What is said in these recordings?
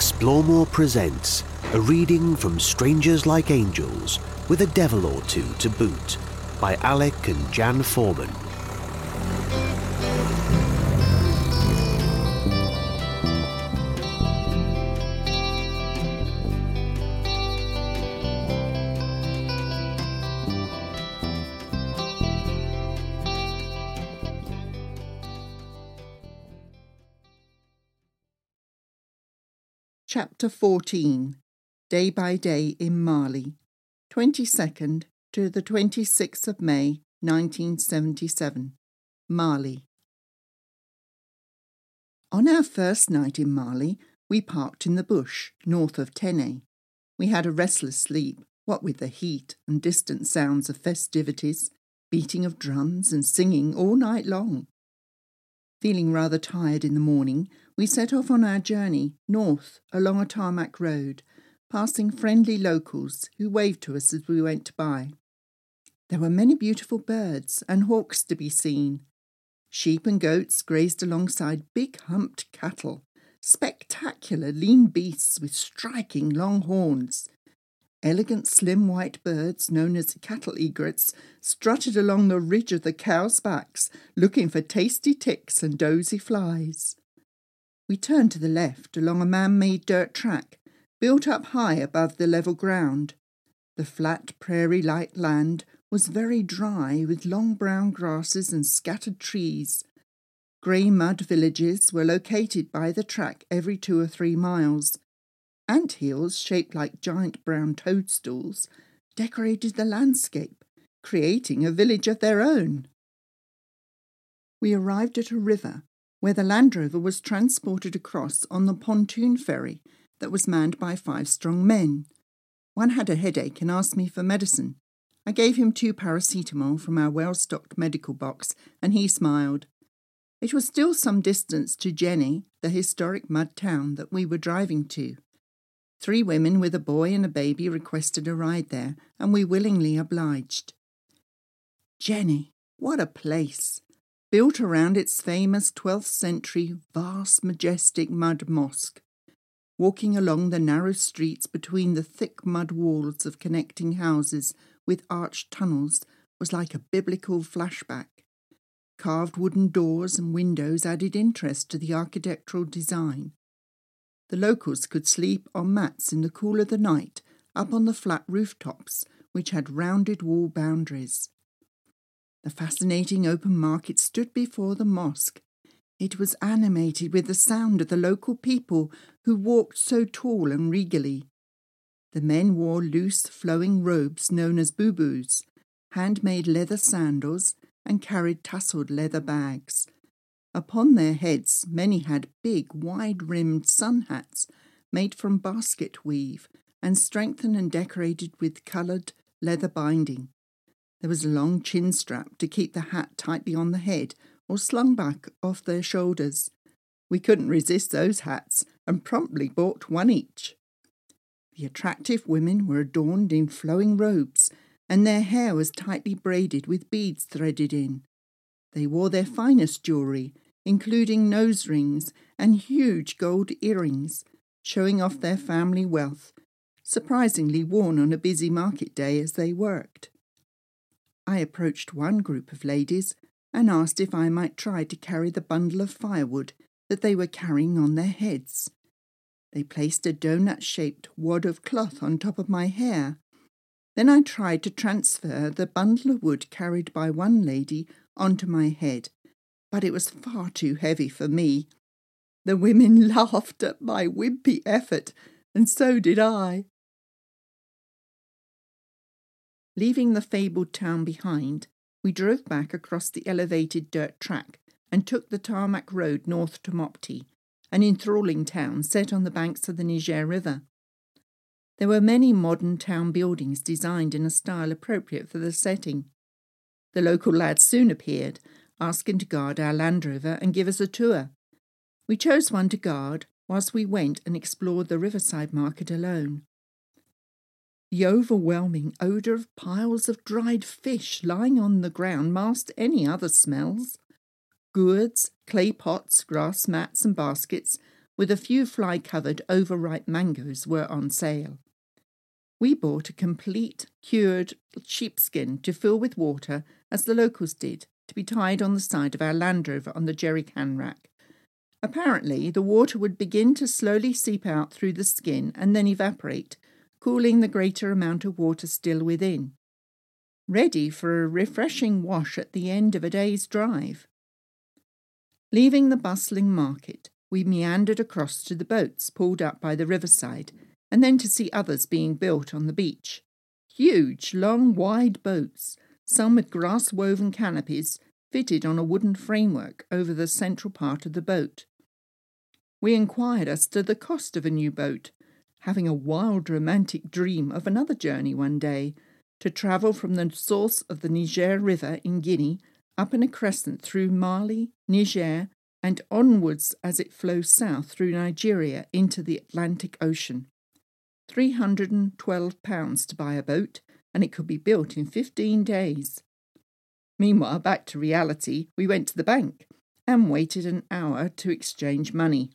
Explore presents a reading from Strangers Like Angels with a devil or two to boot by Alec and Jan Foreman. Chapter 14 Day by Day in Mali, 22nd to the 26th of May 1977, Mali. On our first night in Mali, we parked in the bush north of Tene. We had a restless sleep, what with the heat and distant sounds of festivities, beating of drums and singing all night long. Feeling rather tired in the morning, we set off on our journey north along a tarmac road, passing friendly locals who waved to us as we went by. There were many beautiful birds and hawks to be seen. Sheep and goats grazed alongside big humped cattle, spectacular lean beasts with striking long horns, Elegant slim white birds, known as cattle egrets, strutted along the ridge of the cows' backs, looking for tasty ticks and dozy flies. We turned to the left along a man made dirt track, built up high above the level ground. The flat prairie like land was very dry, with long brown grasses and scattered trees. Grey mud villages were located by the track every two or three miles, Ant hills, shaped like giant brown toadstools, decorated the landscape, creating a village of their own. We arrived at a river where the Land Rover was transported across on the pontoon ferry that was manned by five strong men. One had a headache and asked me for medicine. I gave him two paracetamol from our well stocked medical box, and he smiled. It was still some distance to Djenné, the historic mud town that we were driving to. Three women with a boy and a baby requested a ride there, and we willingly obliged. Djenné, what a place! Built around its famous 12th century, vast, majestic mud mosque. Walking along the narrow streets between the thick mud walls of connecting houses with arched tunnels was like a biblical flashback. Carved wooden doors and windows added interest to the architectural design. The locals could sleep on mats in the cool of the night up on the flat rooftops, which had rounded wall boundaries. The fascinating open market stood before the mosque. It was animated with the sound of the local people who walked so tall and regally. The men wore loose, flowing robes known as bubus, handmade leather sandals, and carried tasselled leather bags. Upon their heads, many had big, wide rimmed sun hats made from basket weave and strengthened and decorated with coloured leather binding. There was a long chin strap to keep the hat tightly on the head or slung back off their shoulders. We couldn't resist those hats and promptly bought one each. The attractive women were adorned in flowing robes, and their hair was tightly braided with beads threaded in. They wore their finest jewellery, including nose rings and huge gold earrings, showing off their family wealth, surprisingly worn on a busy market day as they worked. I approached one group of ladies and asked if I might try to carry the bundle of firewood that they were carrying on their heads. They placed a donut shaped wad of cloth on top of my hair. Then I tried to transfer the bundle of wood carried by one lady onto my head, but it was far too heavy for me. The women laughed at my wimpy effort, and so did I. Leaving the fabled town behind, we drove back across the elevated dirt track and took the tarmac road north to Mopti, an enthralling town set on the banks of the Niger River. There were many modern town buildings designed in a style appropriate for the setting. The local lad soon appeared, asking to guard our Land Rover and give us a tour. We chose one to guard whilst we went and explored the riverside market alone. The overwhelming odour of piles of dried fish lying on the ground masked any other smells. Gourds, clay pots, grass mats, and baskets with a few fly covered overripe mangoes, were on sale. We bought a complete cured sheepskin to fill with water, as the locals did, to be tied on the side of our Land Rover on the jerry can rack. Apparently, the water would begin to slowly seep out through the skin and then evaporate, cooling the greater amount of water still within. Ready for a refreshing wash at the end of a day's drive. Leaving the bustling market, we meandered across to the boats pulled up by the riverside, and then to see others being built on the beach. Huge, long, wide boats, some with grass woven canopies fitted on a wooden framework over the central part of the boat. We inquired as to the cost of a new boat, having a wild romantic dream of another journey one day to travel from the source of the Niger River in Guinea up in a crescent through Mali, Niger, and onwards as it flows south through Nigeria into the Atlantic Ocean. £312 to buy a boat, and it could be built in 15 days. Meanwhile, back to reality, we went to the bank and waited an hour to exchange money.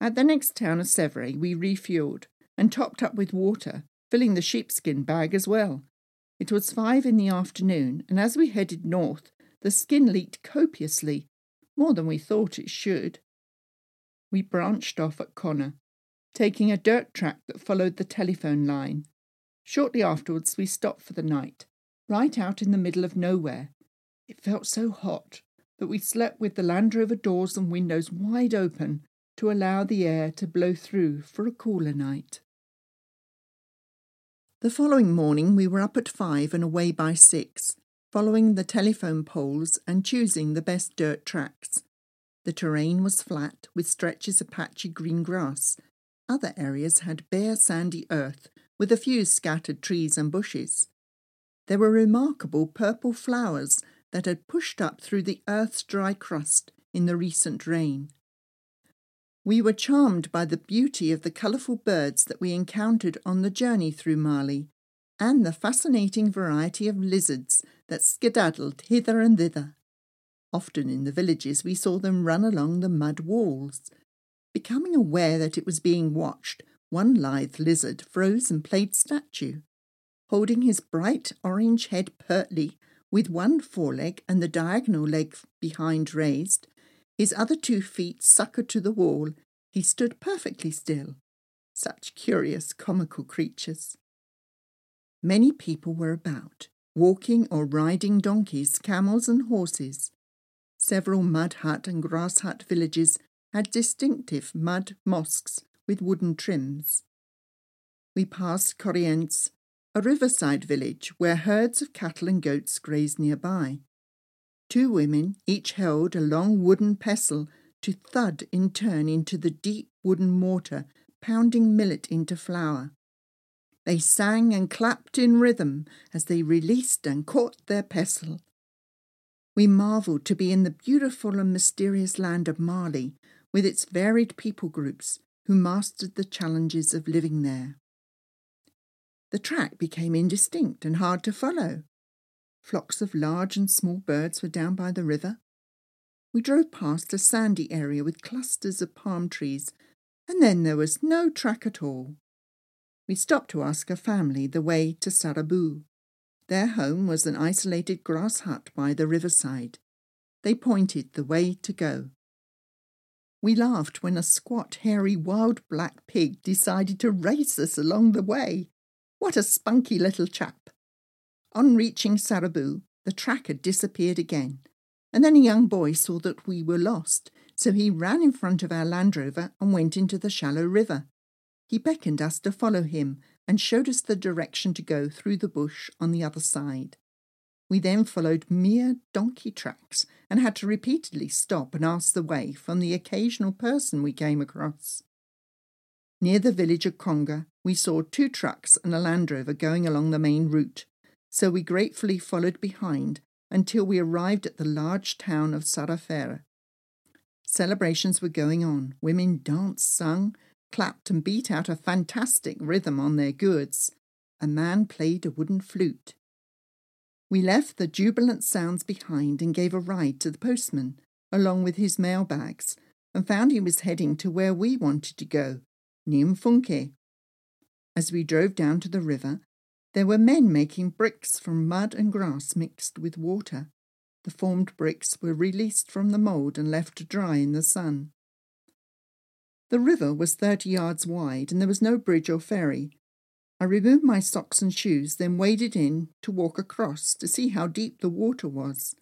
At the next town of Sévaré, we refueled and topped up with water, filling the sheepskin bag as well. It was five in the afternoon, and as we headed north, the skin leaked copiously, more than we thought it should. We branched off at Konna, taking a dirt track that followed the telephone line. Shortly afterwards, we stopped for the night, right out in the middle of nowhere. It felt so hot that we slept with the Land Rover doors and windows wide open to allow the air to blow through for a cooler night. The following morning, we were up at five and away by six following the telephone poles and choosing the best dirt tracks. The terrain was flat, with stretches of patchy green grass. Other areas had bare sandy earth, with a few scattered trees and bushes. There were remarkable purple flowers that had pushed up through the earth's dry crust in the recent rain. We were charmed by the beauty of the colourful birds that we encountered on the journey through Mali, and the fascinating variety of lizards that skedaddled hither and thither. Often in the villages we saw them run along the mud walls. Becoming aware that it was being watched, one lithe lizard froze and played statue. Holding his bright orange head pertly, with one foreleg and the diagonal leg behind raised, his other two feet suckered to the wall, he stood perfectly still. Such curious, comical creatures. Many people were about, walking or riding donkeys, camels, and horses. Several mud hut and grass hut villages had distinctive mud mosques with wooden trims. We passed Korientzé, a riverside village where herds of cattle and goats grazed nearby. Two women each held a long wooden pestle to thud in turn into the deep wooden mortar, pounding millet into flour. They sang and clapped in rhythm as they released and caught their pestle. We marvelled to be in the beautiful and mysterious land of Mali, with its varied people groups who mastered the challenges of living there. The track became indistinct and hard to follow. Flocks of large and small birds were down by the river. We drove past a sandy area with clusters of palm trees, and then there was no track at all. We stopped to ask a family the way to Sarabou. Their home was an isolated grass hut by the riverside. They pointed the way to go. We laughed when a squat, hairy, wild black pig decided to race us along the way. What a spunky little chap! On reaching Sarabou, the tracker disappeared again, and then a young boy saw that we were lost, so he ran in front of our Land Rover and went into the shallow river. He beckoned us to follow him and showed us the direction to go through the bush on the other side. We then followed mere donkey tracks and had to repeatedly stop and ask the way from the occasional person we came across. Near the village of Konga, we saw two trucks and a Land Rover going along the main route, so we gratefully followed behind until we arrived at the large town of Sarafera. Celebrations were going on. Women danced, sung, clapped and beat out a fantastic rhythm on their gourds. A man played a wooden flute. We left the jubilant sounds behind and gave a ride to the postman, along with his mail bags, and found he was heading to where we wanted to go, Niamfunke. As we drove down to the river, there were men making bricks from mud and grass mixed with water. The formed bricks were released from the mould and left to dry in the sun. The river was thirty yards wide and there was no bridge or ferry. I removed my socks and shoes, then waded in to walk across to see how deep the water was.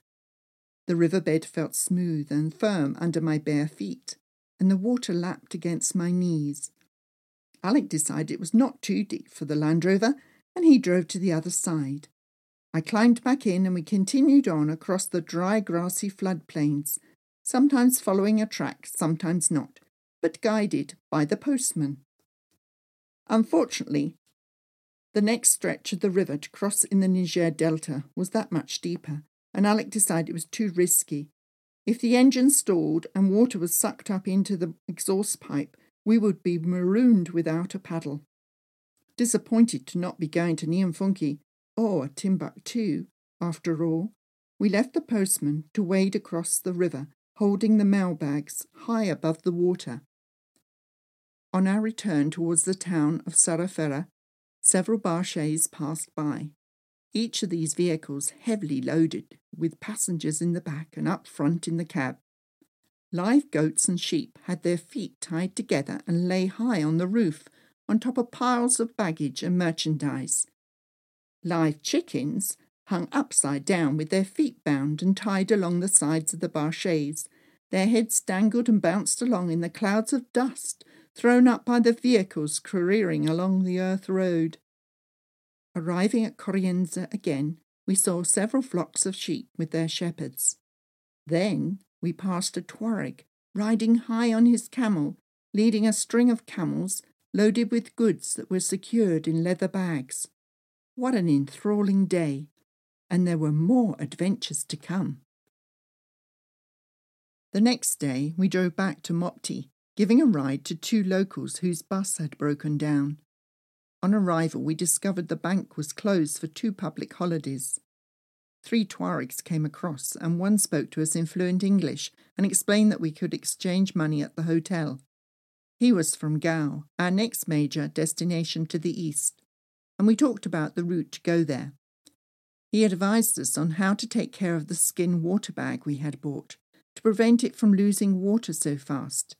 The riverbed felt smooth and firm under my bare feet, and the water lapped against my knees. Alec decided it was not too deep for the Land Rover, and he drove to the other side. I climbed back in and we continued on across the dry, grassy floodplains, sometimes following a track, sometimes not, but guided by the postman. Unfortunately, the next stretch of the river to cross in the Niger Delta was that much deeper, and Alec decided it was too risky. If the engine stalled and water was sucked up into the exhaust pipe, we would be marooned without a paddle. Disappointed to not be going to Niamfunke or Timbuktu, after all, we left the postman to wade across the river, holding the mailbags high above the water. On our return towards the town of Sarafera, several barches passed by. Each of these vehicles heavily loaded, with passengers in the back and up front in the cab. Live goats and sheep had their feet tied together and lay high on the roof, on top of piles of baggage and merchandise. Live chickens hung upside down with their feet bound and tied along the sides of the barches. Their heads dangled and bounced along in the clouds of dust thrown up by the vehicles careering along the earth road. Arriving at Korientzé again, we saw several flocks of sheep with their shepherds. Then we passed a Tuareg riding high on his camel, leading a string of camels loaded with goods that were secured in leather bags. What an enthralling day! And there were more adventures to come. The next day we drove back to Mopti, giving a ride to two locals whose bus had broken down. On arrival, we discovered the bank was closed for two public holidays. Three Tuaregs came across, and one spoke to us in fluent English and explained that we could exchange money at the hotel. He was from Gao, our next major destination to the east, and we talked about the route to go there. He advised us on how to take care of the skin water bag we had bought to prevent it from losing water so fast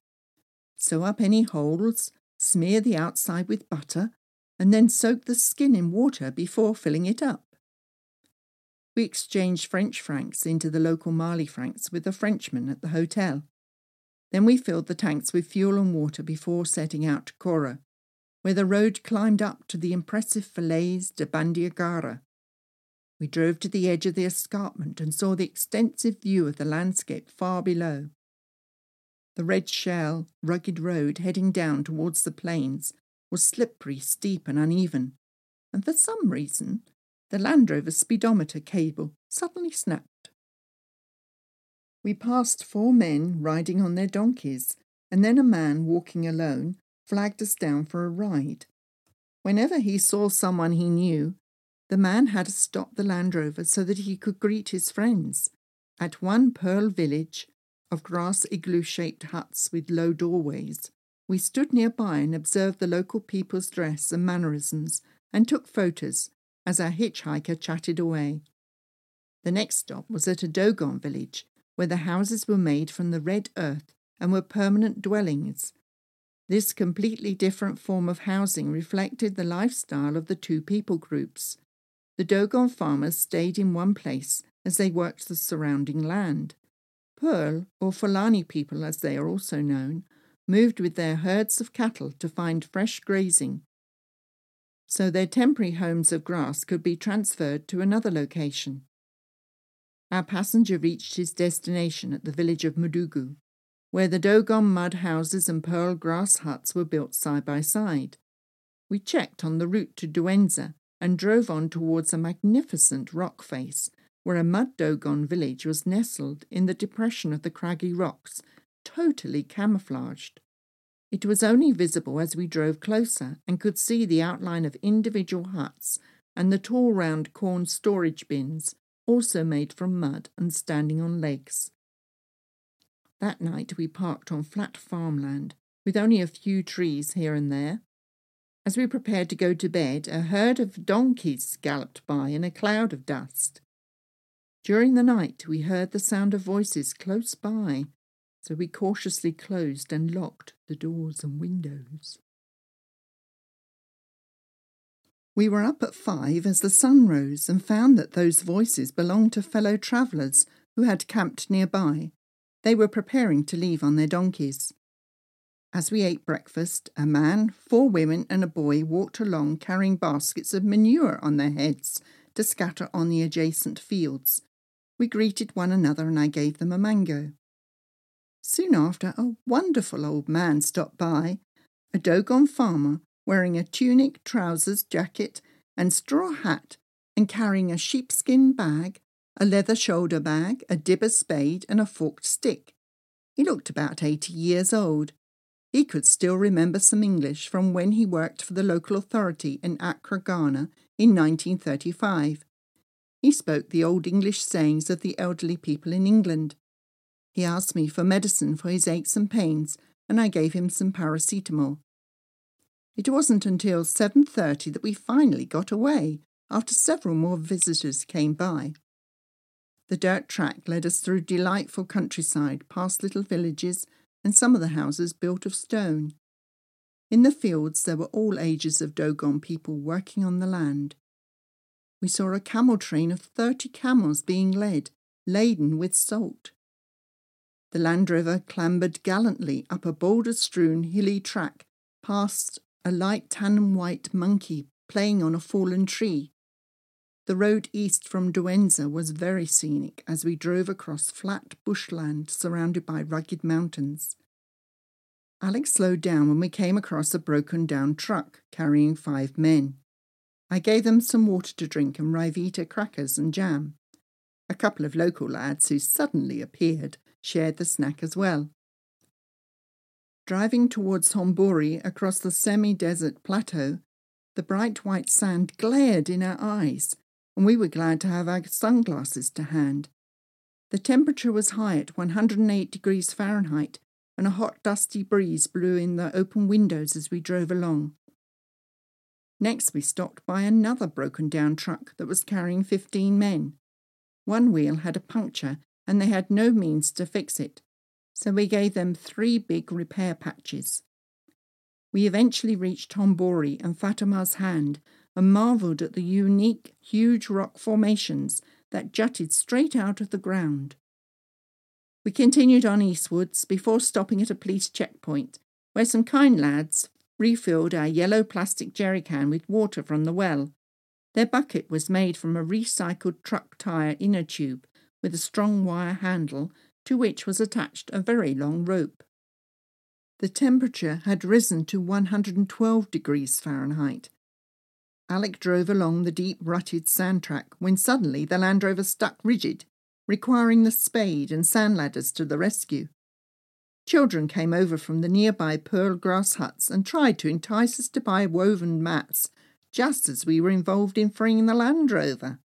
Sew up any holes, smear the outside with butter, and then soak the skin in water before filling it up. We exchanged French francs into the local Mali francs with a Frenchman at the hotel. Then we filled the tanks with fuel and water before setting out to Kora, where the road climbed up to the impressive Falaise de Bandiagara. We drove to the edge of the escarpment and saw the extensive view of the landscape far below. The red shell, rugged road heading down towards the plains was slippery, steep, and uneven, and for some reason the Land Rover speedometer cable suddenly snapped. We passed four men riding on their donkeys, and then a man walking alone flagged us down for a ride. Whenever he saw someone he knew, the man had to stop the Land Rover so that he could greet his friends. At one Peul village, of grass igloo shaped huts with low doorways. We stood nearby and observed the local people's dress and mannerisms and took photos as our hitchhiker chatted away. The next stop was at a Dogon village where the houses were made from the red earth and were permanent dwellings. This completely different form of housing reflected the lifestyle of the two people groups. The Dogon farmers stayed in one place as they worked the surrounding land. Peul, or Fulani people as they are also known, moved with their herds of cattle to find fresh grazing. So their temporary homes of grass could be transferred to another location. Our passenger reached his destination at the village of Mudugu, where the Dogon mud houses and Peul grass huts were built side by side. We checked on the route to Douentza and drove on towards a magnificent rock face where a mud Dogon village was nestled in the depression of the craggy rocks, totally camouflaged. It was only visible as we drove closer and could see the outline of individual huts and the tall round corn storage bins, also made from mud and standing on legs. That night we parked on flat farmland, with only a few trees here and there. As we prepared to go to bed, a herd of donkeys galloped by in a cloud of dust. During the night, we heard the sound of voices close by, so we cautiously closed and locked the doors and windows. We were up at five as the sun rose and found that those voices belonged to fellow travellers who had camped nearby. They were preparing to leave on their donkeys. As we ate breakfast, a man, four women, and a boy walked along carrying baskets of manure on their heads to scatter on the adjacent fields. We greeted one another and I gave them a mango. Soon after, a wonderful old man stopped by, a Dogon farmer wearing a tunic, trousers, jacket, and straw hat, and carrying a sheepskin bag, a leather shoulder bag, a dibber spade, and a forked stick. He looked about eighty years old. He could still remember some English from when he worked for the local authority in Accra, Ghana, in 1935. He spoke the old English sayings of the elderly people in England. He asked me for medicine for his aches and pains, and I gave him some paracetamol. It wasn't until 7:30 that we finally got away after several more visitors came by. The dirt track led us through delightful countryside, past little villages and some of the houses built of stone. In the fields there were all ages of Dogon people working on the land. We saw a camel train of thirty camels being led, laden with salt. The Land Rover clambered gallantly up a boulder strewn hilly track past a light tan and white monkey playing on a fallen tree. The road east from Douentza was very scenic as we drove across flat bushland surrounded by rugged mountains. Alec slowed down when we came across a broken down truck carrying five men. I gave them some water to drink and Ryvita crackers and jam. A couple of local lads who suddenly appeared shared the snack as well. Driving towards Hombori across the semi desert plateau, the bright white sand glared in our eyes, and we were glad to have our sunglasses to hand. The temperature was high at 108 degrees Fahrenheit, and a hot, dusty breeze blew in the open windows as we drove along. Next, we stopped by another broken down truck that was carrying 15 men. One wheel had a puncture, and they had no means to fix it so we gave them three big repair patches. We eventually reached Hombori and Fatima's hand and marvelled at the unique, huge rock formations that jutted straight out of the ground. We continued on eastwards before stopping at a police checkpoint, where some kind lads refilled our yellow plastic jerry can with water from the well. Their bucket was made from a recycled truck tyre inner tube with a strong wire handle to which was attached a very long rope. The temperature had risen to 112 degrees Fahrenheit. Alec drove along the deep rutted sand track when suddenly the Land Rover stuck rigid, requiring the spade and sand ladders to the rescue. Children came over from the nearby Peul grass huts and tried to entice us to buy woven mats, just as we were involved in freeing the Land Rover.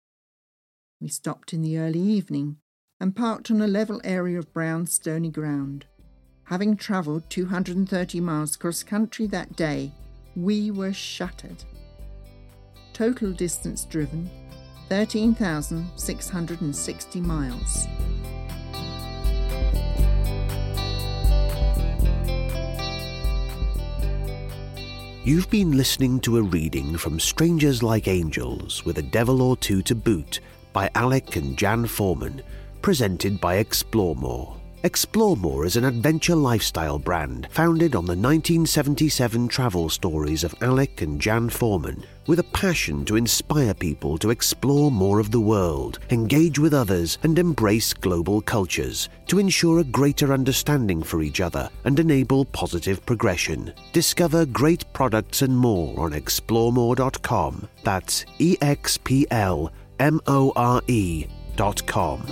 We stopped in the early evening and parked on a level area of brown, stony ground. Having travelled 230 miles cross country that day, we were shattered. Total distance driven 13,660 miles. You've been listening to a reading from Strangers Like Angels with a Devil or Two to Boot by Alec and Jan Foreman presented by Explore More. Explore More is an adventure lifestyle brand founded on the 1977 travel stories of Alec and Jan Foreman, with a passion to inspire people to explore more of the world, engage with others, and embrace global cultures to ensure a greater understanding for each other and enable positive progression. Discover great products and more on exploremore.com. That's E X P L M O R E.com.